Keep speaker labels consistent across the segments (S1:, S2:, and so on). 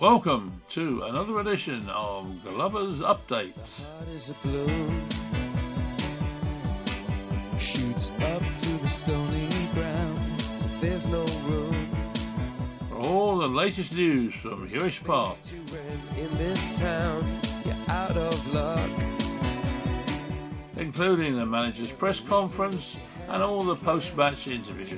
S1: Welcome to another edition of Glover's Update.
S2: heart is a blue shoots up through the stony ground. There's no room.
S1: For all the latest news from Huish Park,
S2: in this town. You're out of luck.
S1: Including the manager's press conference and all the post-match interviews.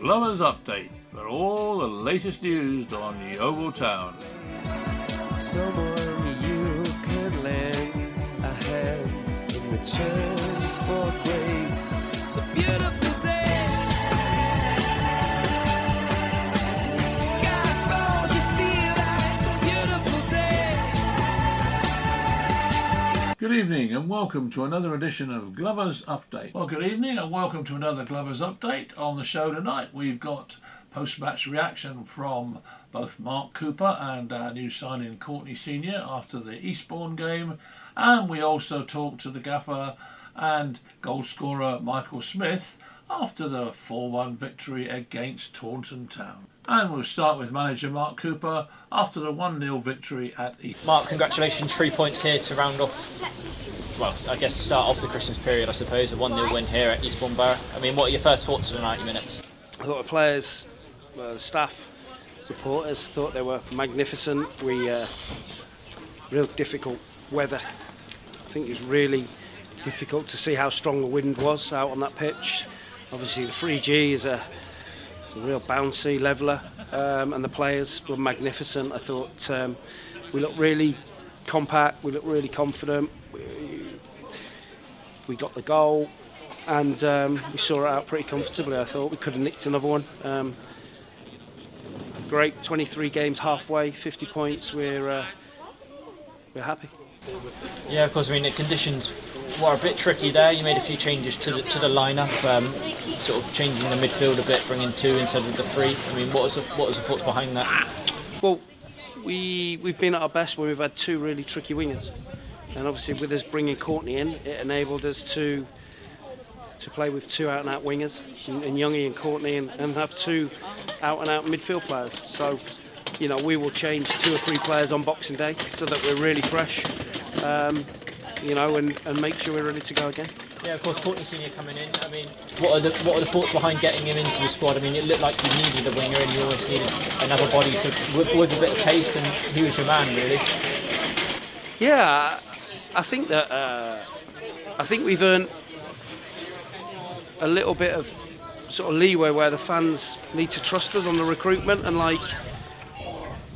S2: Found
S1: Glover's Update for all the latest news on Yeovil Town.
S2: someone you could lend a hand in return for grace a beautiful
S1: Good evening and welcome to another edition of Glover's Update. Well, good evening and welcome to another Glover's Update. On the show tonight, we've got post-match reaction from both Mark Cooper and our new signing Courtney Senior after the Eastbourne game, and we also talked to the gaffer and goal scorer Michael Smith after the 4-1 victory against Taunton Town. And we'll start with manager Mark Cooper after the 1-0 victory at East.
S3: Mark, congratulations, three points here to round off. Well, I guess to start off the Christmas period, I suppose, a 1 0 win here at Eastbourne Borough. I mean, what are your first thoughts of the 90 minutes?
S4: I thought the players, uh, the staff, supporters thought they were magnificent. We uh, real difficult weather. I think it was really difficult to see how strong the wind was out on that pitch. Obviously, the 3G is a, a real bouncy leveller, um, and the players were magnificent. I thought um, we looked really compact. We looked really confident. We, we got the goal and um, we saw it out pretty comfortably. I thought we could have nicked another one. Um, great, 23 games halfway, 50 points. We're uh, we're happy.
S3: Yeah, of course, I mean, the conditions were a bit tricky there. You made a few changes to the, to the lineup, um, sort of changing the midfield a bit, bringing two instead of the three. I mean, what was the, what was the thoughts behind that?
S4: Well, we we've been at our best when we've had two really tricky wingers, and obviously with us bringing Courtney in, it enabled us to to play with two out and out wingers, and, in Youngie and Courtney, and, and have two out and out midfield players. So, you know, we will change two or three players on Boxing Day so that we're really fresh, um, you know, and, and make sure we're ready to go again.
S3: Yeah, of course, Courtney Senior coming in. I mean, what are the what are the thoughts behind getting him into the squad? I mean, it looked like you needed a winger and you always needed another body to with, with a bit of pace, and he was your man, really.
S4: Yeah, I think that uh, I think we've earned a little bit of sort of leeway where the fans need to trust us on the recruitment and like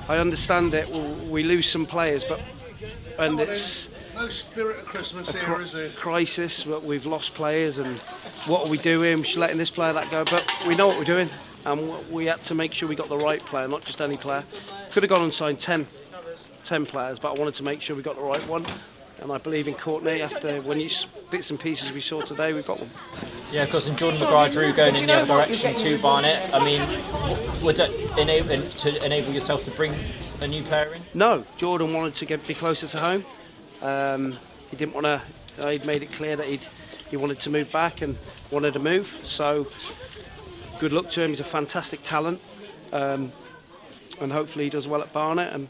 S4: I understand it. We lose some players, but and it's
S5: No spirit of Christmas
S4: a
S5: here, is there?
S4: crisis. But we've lost players, and what are we doing? We're letting this player that go, but we know what we're doing, and we had to make sure we got the right player, not just any player. Could have gone and signed 10, 10 players, but I wanted to make sure we got the right one. And I believe in Courtney. After when you bits and pieces we saw today, we've got one.
S3: Yeah, course, and Jordan Maguire-Drew going in the other direction to Barnet. I mean, was that enable, to enable yourself to bring a new player in?
S4: No, Jordan wanted to get be closer to home. Um, he didn't want to. He'd made it clear that he'd, he wanted to move back and wanted to move. So, good luck to him. He's a fantastic talent, um, and hopefully he does well at Barnet. And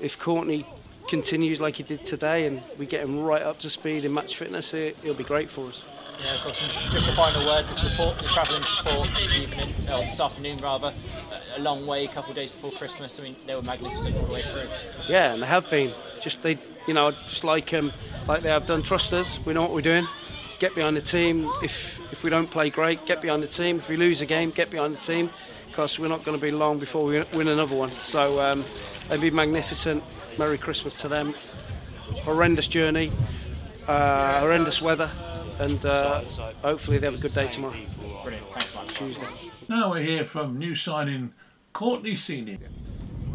S4: if Courtney continues like he did today, and we get him right up to speed in match fitness, it, it'll be great for us.
S3: Yeah, of course. Just a final word: the support, the travelling support this evening, or this afternoon rather, a long way, a couple of days before Christmas. I mean, they were magnificent all the way through.
S4: Yeah, and they have been. Just they, you know, just like um, like they have done. Trust us. We know what we're doing. Get behind the team. If if we don't play great, get behind the team. If we lose a game, get behind the team, because we're not going to be long before we win another one. So um, they've been magnificent. Merry Christmas to them. Horrendous journey, uh, horrendous weather, and uh, hopefully they have a good day tomorrow.
S3: Brilliant. Thanks, man.
S4: Tuesday.
S1: Now we're here from new signing Courtney Senior.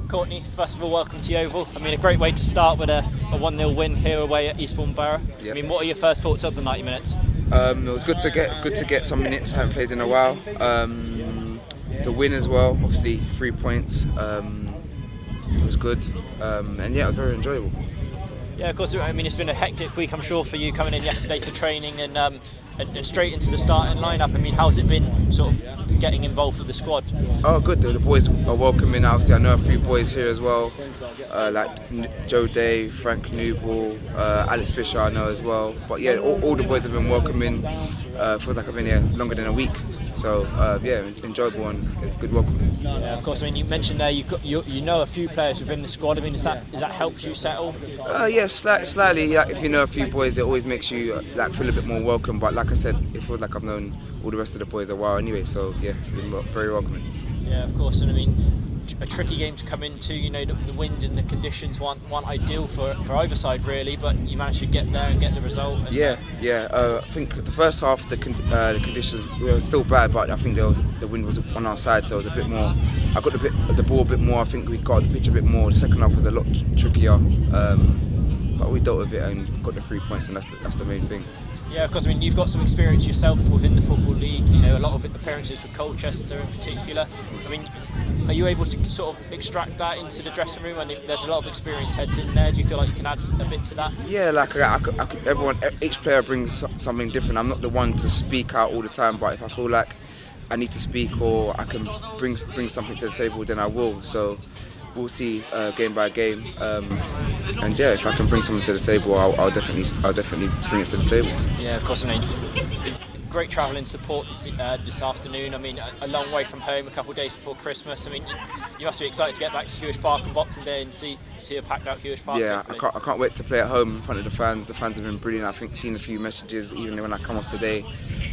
S3: Courtney, first of all, welcome to Yeovil. I mean, a great way to start with a, a 1 0 win here away at Eastbourne Borough. I mean, what are your first thoughts of the 90 minutes?
S6: Um, it was good to get good to get some minutes. I haven't played in a while. Um, the win as well, obviously three points. Um, it was good, um, and yeah, it was very enjoyable.
S3: Yeah, of course. I mean, it's been a hectic week, I'm sure, for you coming in yesterday for training and um, and, and straight into the starting lineup. I mean, how's it been sort of getting involved with the squad?
S6: Oh, good. The, the boys are welcoming. Obviously, I know a few boys here as well, uh, like N- Joe Day, Frank Nouble, uh, Alex Fisher. I know as well. But yeah, all, all the boys have been welcoming. Uh, feels like I've been here longer than a week. So uh, yeah, it's enjoyable and good welcome.
S3: Yeah, of course. I mean, you mentioned there you've got you, you know a few players within the squad. I mean, is that is that helps you settle?
S6: Uh, yeah, sli- slightly. Yeah, if you know a few boys, it always makes you like feel a bit more welcome. But like I said, it feels like I've known all the rest of the boys are wild anyway. So yeah, been very welcoming.
S3: Yeah, of course. And I mean, a tricky game to come into. You know, the, the wind and the conditions weren't, weren't ideal for for either side really, but you managed to get there and get the result.
S6: Yeah, yeah. Uh, I think the first half the, con- uh, the conditions were still bad, but I think there was the wind was on our side, so it was a bit more. I got the bit the ball a bit more. I think we got the pitch a bit more. The second half was a lot tr- trickier, um, but we dealt with it and got the three points, and that's the, that's the main thing.
S3: Yeah, of course. I mean, you've got some experience yourself within the football league. You know, a lot of appearances with Colchester in particular. I mean, are you able to sort of extract that into the dressing room? And there's a lot of experienced heads in there, do you feel like you can add a bit to that?
S6: Yeah, like I, I, could- I could, everyone, each player brings something different. I'm not the one to speak out all the time, but if I feel like I need to speak or I can bring bring something to the table, then I will. So we'll see uh, game by game. Um, and yeah, if I can bring something to the table, I'll, I'll definitely I'll definitely bring it to the table.
S3: Yeah, of course. I mean, great travelling support this, uh, this afternoon. I mean, a, a long way from home, a couple of days before Christmas. I mean, you must be excited to get back to Huish Park on Boxing Day and see see a packed out Huish Park.
S6: Yeah, I can't, I can't wait to play at home in front of the fans. The fans have been brilliant. I think seen a few messages even when I come off today,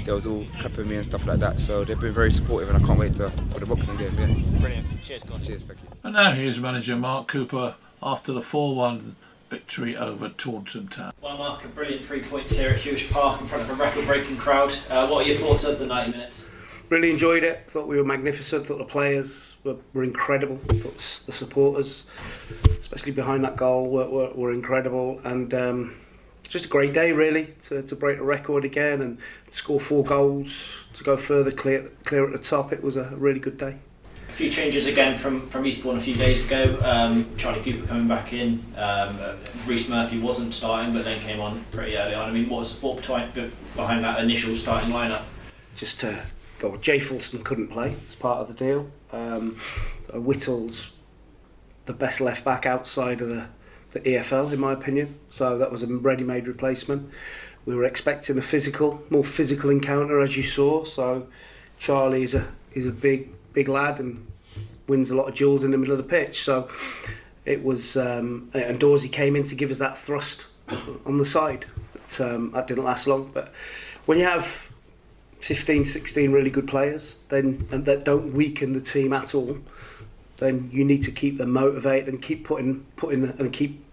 S6: they was all clapping me and stuff like that. So they've been very supportive, and I can't wait to for the boxing game. Yeah,
S3: Brilliant. Cheers, Gordon.
S6: cheers, thank you.
S1: And now here's manager Mark Cooper after the 4 1 victory over Taunton Town.
S3: Well, Mark, a brilliant three points here at Huish Park in front of a record-breaking crowd. Uh, what are your thoughts of the 90 minutes?
S4: Really enjoyed it. Thought we were magnificent. Thought the players were, were incredible. Thought the supporters, especially behind that goal, were, were, were incredible. And um, just a great day, really, to, to break the record again and score four goals to go further clear clear at the top. It was a really good day.
S3: Few changes again from, from Eastbourne a few days ago. Um, Charlie Cooper coming back in. Um, uh, Reece Murphy wasn't starting, but then came on pretty early on. I mean, what was the thought behind, behind that initial starting lineup?
S4: just to go. Jay Fulston couldn't play as part of the deal. Um, uh, Whittle's the best left back outside of the, the EFL, in my opinion. So that was a ready-made replacement. We were expecting a physical, more physical encounter, as you saw. So Charlie is a is a big big lad and wins a lot of duels in the middle of the pitch. So it was, um, and Dorsey came in to give us that thrust on the side. But, um, that didn't last long. But when you have 15, 16 really good players, then and that don't weaken the team at all, then you need to keep them motivated and keep putting putting and keep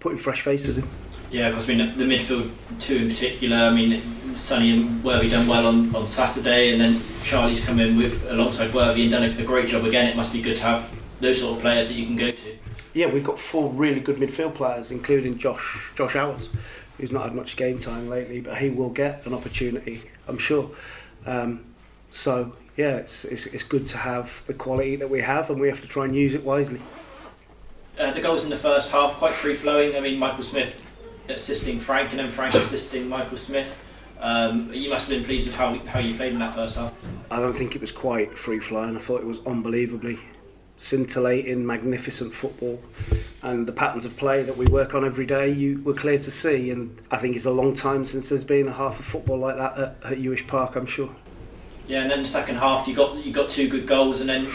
S4: putting fresh faces in.
S3: Yeah, because I mean the midfield two in particular. I mean Sonny and Worthy done well on, on Saturday, and then Charlie's come in with alongside Worthy and done a, a great job again. It must be good to have those sort of players that you can go to.
S4: Yeah, we've got four really good midfield players, including Josh Josh Owers, who's not had much game time lately, but he will get an opportunity, I'm sure. Um, so yeah, it's, it's it's good to have the quality that we have, and we have to try and use it wisely.
S3: Uh, the goals in the first half quite free flowing. I mean Michael Smith assisting Frank, and then Frank assisting Michael Smith. Um, you must have been pleased with how how you played in that first half.
S4: I don't think it was quite free flowing. I thought it was unbelievably scintillating, magnificent football, and the patterns of play that we work on every day. You were clear to see, and I think it's a long time since there's been a half of football like that at, at Huish Park. I'm sure.
S3: Yeah, and then the second half you got you got two good goals, and then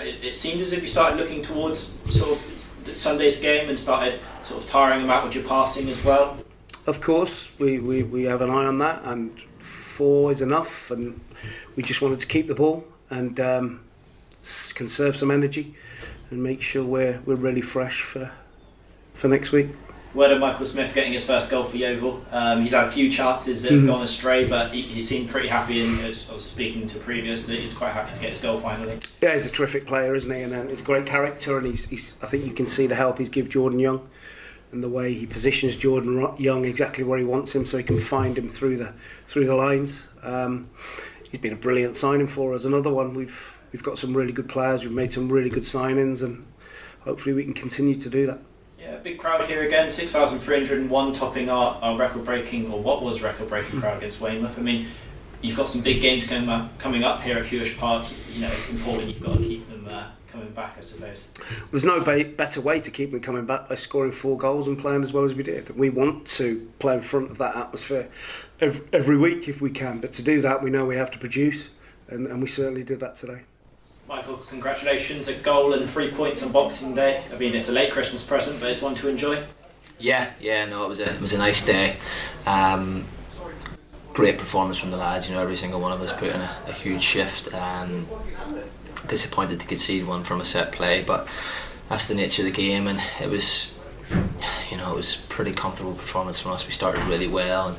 S3: it, it seemed as if you started looking towards sort of Sunday's game and started sort of tiring them out with your passing as well.
S4: Of course, we, we, we have an eye on that, and four is enough, and we just wanted to keep the ball and um, conserve some energy and make sure we're we're really fresh for for next week.
S3: Word of Michael Smith getting his first goal for Yeovil. Um, he's had a few chances that have gone astray, but he, he seemed pretty happy. And I was speaking to previous, that he's quite happy to get his goal finally.
S4: Yeah, he's a terrific player, isn't he? And uh, he's a great character, and he's, he's I think you can see the help he's give Jordan Young, and the way he positions Jordan Young exactly where he wants him, so he can find him through the through the lines. Um, he's been a brilliant signing for us. Another one we've we've got some really good players. We've made some really good signings, and hopefully we can continue to do that.
S3: Yeah, big crowd here again, 6,301 topping our, our record breaking, or what was record breaking crowd against Weymouth. I mean, you've got some big games coming up, coming up here at Huish Park. You know, it's important you've got to keep them uh, coming back, I suppose.
S4: There's no ba- better way to keep them coming back by scoring four goals and playing as well as we did. We want to play in front of that atmosphere every, every week if we can, but to do that, we know we have to produce, and, and we certainly did that today.
S3: Michael, congratulations! A goal and three points on Boxing Day. I mean, it's a late Christmas present, but it's one to enjoy.
S5: Yeah, yeah, no, it was a it was a nice day. Um, great performance from the lads. You know, every single one of us put in a, a huge shift. Um, disappointed to concede one from a set play, but that's the nature of the game, and it was, you know, it was pretty comfortable performance from us. We started really well and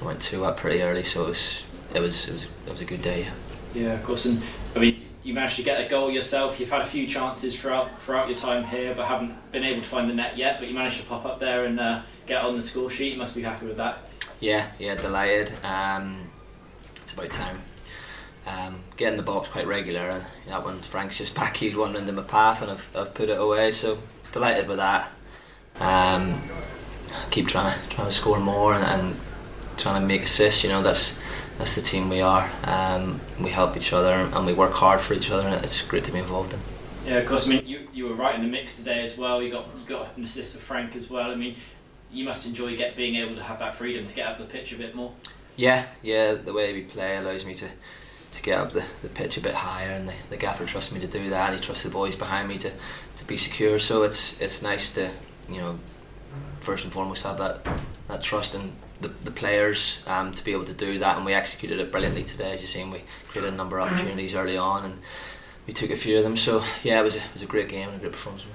S5: went two up pretty early, so it was it was it was, it was a good day.
S3: Yeah. yeah, of course, and I mean you managed to get a goal yourself. You've had a few chances throughout throughout your time here, but haven't been able to find the net yet. But you managed to pop up there and uh, get on the score sheet. You must be happy with that.
S5: Yeah, yeah, delighted. Um, it's about time. Um, getting the box quite regular, and that one Frank's just backheeled one into my path, and I've, I've put it away. So delighted with that. Um, keep trying to trying to score more and, and trying to make assists. You know that's that's the team we are. Um, we help each other and we work hard for each other, and it's great to be involved in.
S3: Yeah, of course. I mean, you, you were right in the mix today as well. You got you got an assist of Frank as well. I mean, you must enjoy get being able to have that freedom to get up the pitch a bit more.
S5: Yeah, yeah. The way we play allows me to to get up the, the pitch a bit higher, and the, the gaffer trusts me to do that, and he trusts the boys behind me to, to be secure. So it's it's nice to you know first and foremost have that that trust and the, the players um, to be able to do that, and we executed it brilliantly today. As you've seen, we created a number of opportunities early on, and we took a few of them. So yeah, it was a, it was a great game and a great performance.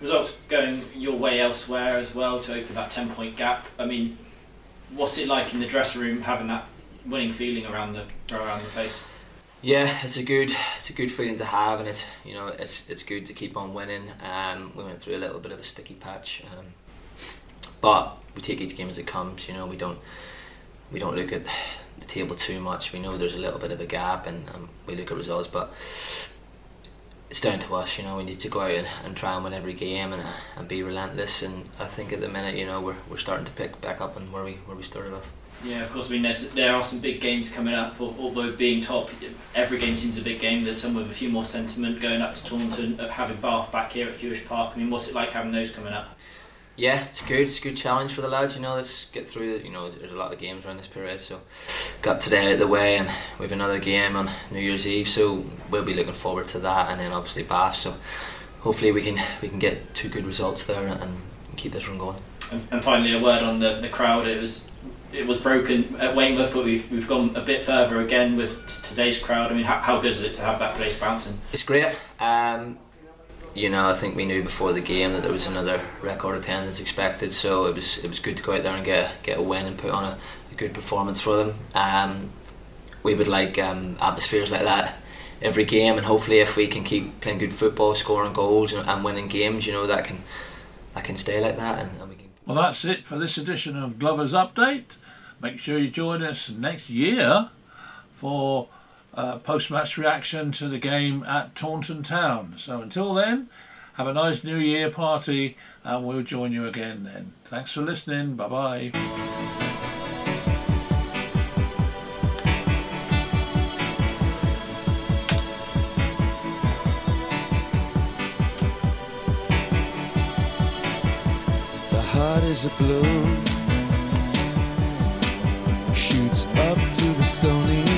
S3: Results going your way elsewhere as well to open that ten point gap. I mean, what's it like in the dressing room having that winning feeling around the around the place?
S5: Yeah, it's a good it's a good feeling to have, and it's you know it's it's good to keep on winning. Um, we went through a little bit of a sticky patch. Um, but we take each game as it comes. You know, we don't we don't look at the table too much. We know there's a little bit of a gap, and, and we look at results, but it's down to us. You know, we need to go out and, and try and win every game and, and be relentless. And I think at the minute, you know, we're, we're starting to pick back up on where we where we started off.
S3: Yeah, of course. I mean, there are some big games coming up. Although being top, every game seems a big game. There's some with a few more sentiment going up to Taunton, uh, having Bath back here at Huish Park. I mean, what's it like having those coming up?
S5: Yeah, it's good. It's a good challenge for the lads. You know, let's get through it. You know, there's a lot of games around this period, so got today out of the way, and we have another game on New Year's Eve, so we'll be looking forward to that, and then obviously Bath. So hopefully we can we can get two good results there and, and keep this run going.
S3: And, and finally, a word on the the crowd. It was it was broken at Weymouth, but we've we've gone a bit further again with today's crowd. I mean, how, how good is it to have that place bouncing?
S5: It's great. Um, you know, I think we knew before the game that there was another record attendance expected, so it was it was good to go out there and get get a win and put on a, a good performance for them. Um, we would like um, atmospheres like that every game, and hopefully, if we can keep playing good football, scoring goals, and, and winning games, you know, that can that can stay like that, and, and we can.
S1: Well, that's it for this edition of Glover's Update. Make sure you join us next year for uh, post match reaction to the game at Taunton Town. So until then, have a nice New Year party and we'll join you again then. Thanks for listening. Bye bye.
S2: The heart is a balloon shoots up through the stony